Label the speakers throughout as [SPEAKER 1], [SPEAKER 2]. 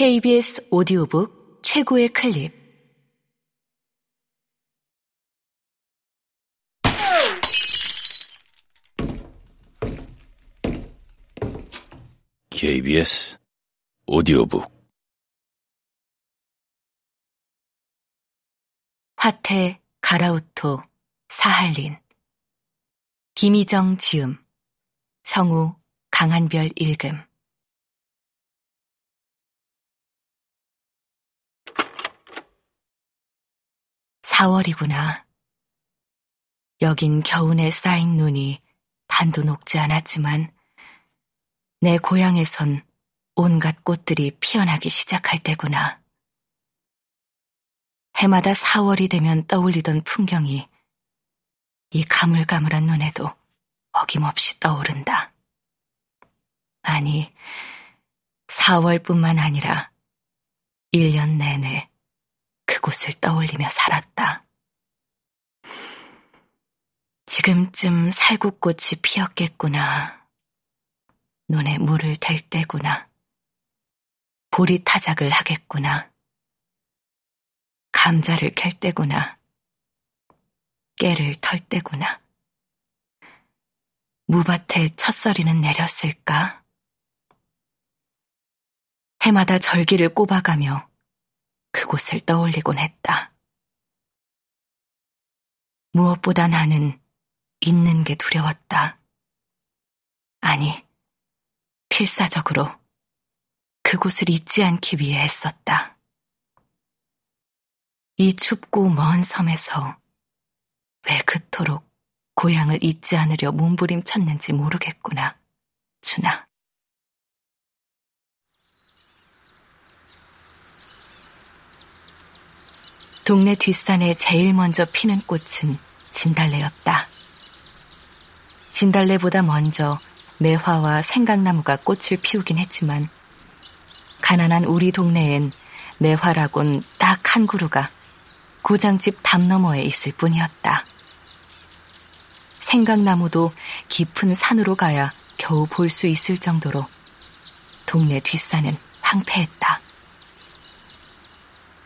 [SPEAKER 1] KBS 오디오북 최고의 클립.
[SPEAKER 2] KBS 오디오북.
[SPEAKER 1] 화태 가라우토 사할린 김희정 지음 성우 강한별 읽음 4월이구나. 여긴 겨운에 쌓인 눈이 반도 녹지 않았지만 내 고향에선 온갖 꽃들이 피어나기 시작할 때구나. 해마다 4월이 되면 떠올리던 풍경이 이 가물가물한 눈에도 어김없이 떠오른다. 아니, 4월뿐만 아니라 1년 내내 그곳을 떠올리며 살았다. 지금쯤 살구꽃이 피었겠구나. 눈에 물을 댈 때구나. 보리 타작을 하겠구나. 감자를 캘 때구나. 깨를 털 때구나. 무밭에 첫서리는 내렸을까? 해마다 절기를 꼽아가며 그곳을 떠올리곤 했다. 무엇보다 나는 잊는 게 두려웠다. 아니, 필사적으로 그곳을 잊지 않기 위해 했었다. 이 춥고 먼 섬에서 왜 그토록 고향을 잊지 않으려 몸부림쳤는지 모르겠구나, 준아. 동네 뒷산에 제일 먼저 피는 꽃은 진달래였다. 진달래보다 먼저 매화와 생강나무가 꽃을 피우긴 했지만 가난한 우리 동네엔 매화라곤 딱 한 그루가 구장집 담 너머에 있을 뿐이었다. 생강나무도 깊은 산으로 가야 겨우 볼 수 있을 정도로 동네 뒷산은 황폐했다.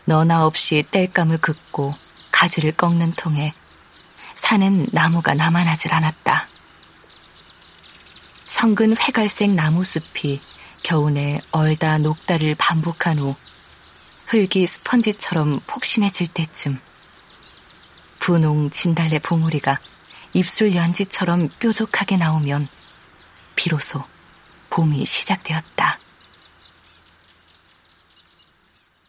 [SPEAKER 1] 너나 없이 땔감을 긋고 가지를 꺾는 통에 산엔 나무가 남아나질 않았다. 성근 회갈색 나무숲이 겨우내 얼다 녹다를 반복한 후 흙이 스펀지처럼 폭신해질 때쯤 분홍 진달래 봉우리가 입술 연지처럼 뾰족하게 나오면 비로소 봄이 시작되었다.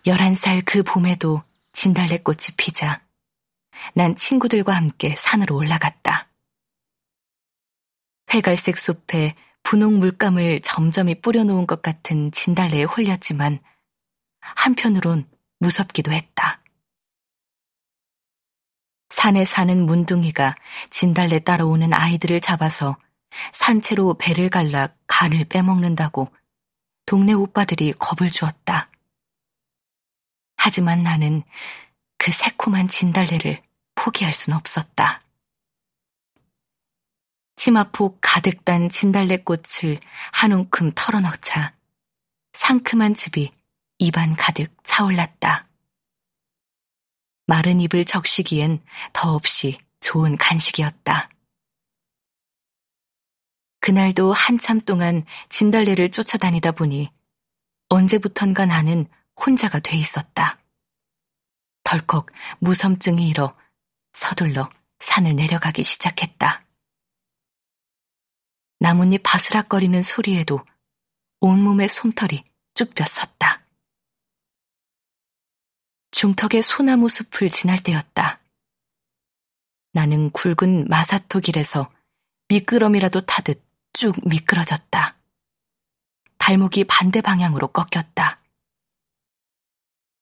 [SPEAKER 1] 11살 그 봄에도 진달래꽃이 피자 난 친구들과 함께 산으로 올라갔다. 회갈색 숲에 분홍 물감을 점점이 뿌려놓은 것 같은 진달래에 홀렸지만 한편으론 무섭기도 했다. 산에 사는 문둥이가 진달래 따라오는 아이들을 잡아서 산채로 배를 갈라 간을 빼먹는다고 동네 오빠들이 겁을 주었다. 하지만 나는 그 새콤한 진달래를 포기할 순 없었다. 치마폭 가득 단 진달래꽃을 한 움큼 털어넣자 상큼한 즙이 입안 가득 차올랐다. 마른 입을 적시기엔 더없이 좋은 간식이었다. 그날도 한참 동안 진달래를 쫓아다니다 보니 언제부턴가 나는 혼자가 돼 있었다. 덜컥 무섬증이 일어 서둘러 산을 내려가기 시작했다. 나뭇잎 바스락거리는 소리에도 온몸의 솜털이 쭉 뼈섰다. 중턱의 소나무 숲을 지날 때였다. 나는 굵은 마사토 길에서 미끄럼이라도 타듯 쭉 미끄러졌다. 발목이 반대 방향으로 꺾였다.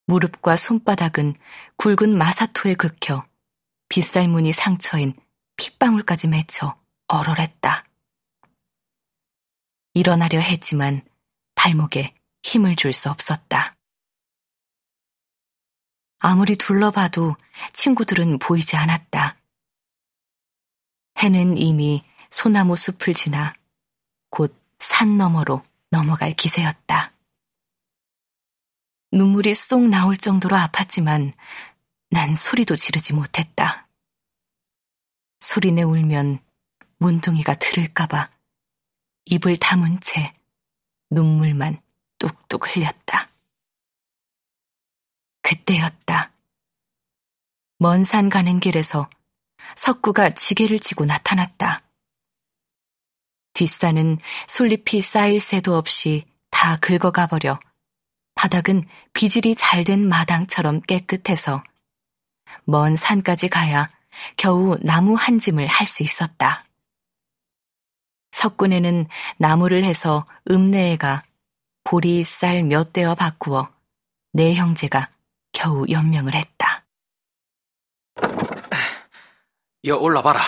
[SPEAKER 1] 무릎과 손바닥은 굵은 마사토에 긁혀 빗살무늬 상처인 핏방울까지 맺혀 얼얼했다. 일어나려 했지만 발목에 힘을 줄 수 없었다. 아무리 둘러봐도 친구들은 보이지 않았다. 해는 이미 소나무 숲을 지나 곧 산 너머로 넘어갈 기세였다. 눈물이 쏙 나올 정도로 아팠지만 난 소리도 지르지 못했다. 소리내 울면 문둥이가 들을까봐 입을 다문 채 눈물만 뚝뚝 흘렸다. 그때였다. 먼 산 가는 길에서 석구가 지게를 지고 나타났다. 뒷산은 솔잎이 쌓일 새도 없이 다 긁어가 버려 바닥은 비질이 잘 된 마당처럼 깨끗해서 먼 산까지 가야 겨우 나무 한 짐을 할 수 있었다. 석군에는 나무를 해서 읍내에가 보리 쌀 몇 대어 바꾸어 내 형제가 겨우 연명을 했다.
[SPEAKER 3] 여 올라봐라.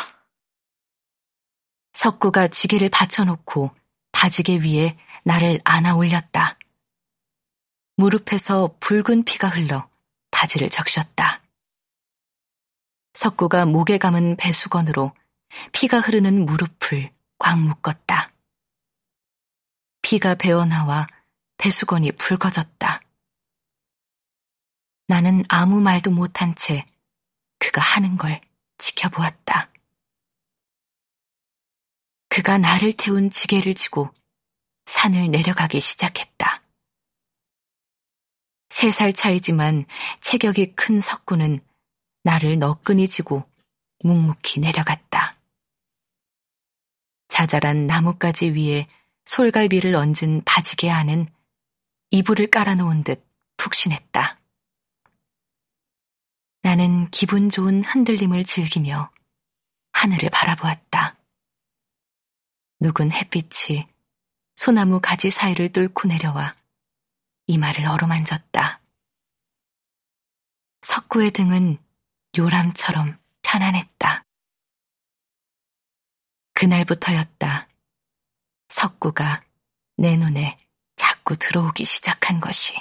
[SPEAKER 1] 석구가 지게를 받쳐놓고 바지개 위에 나를 안아 올렸다. 무릎에서 붉은 피가 흘러 바지를 적셨다. 석구가 목에 감은 배수건으로 피가 흐르는 무릎을 꽉 묶었다. 피가 배어나와 배수건이 붉어졌다. 나는 아무 말도 못한 채 그가 하는 걸 지켜보았다. 그가 나를 태운 지게를 지고 산을 내려가기 시작했다. 세 살 차이지만 체격이 큰 석구는 나를 너끈히 지고 묵묵히 내려갔다. 자잘한 나뭇가지 위에 솔갈비를 얹은 바지개 안은 이불을 깔아놓은 듯 푹신했다. 나는 기분 좋은 흔들림을 즐기며 하늘을 바라보았다. 누군 햇빛이 소나무 가지 사이를 뚫고 내려와 이마를 어루만졌다. 석구의 등은 요람처럼 편안했다. 그날부터였다. 석구가 내 눈에 자꾸 들어오기 시작한 것이.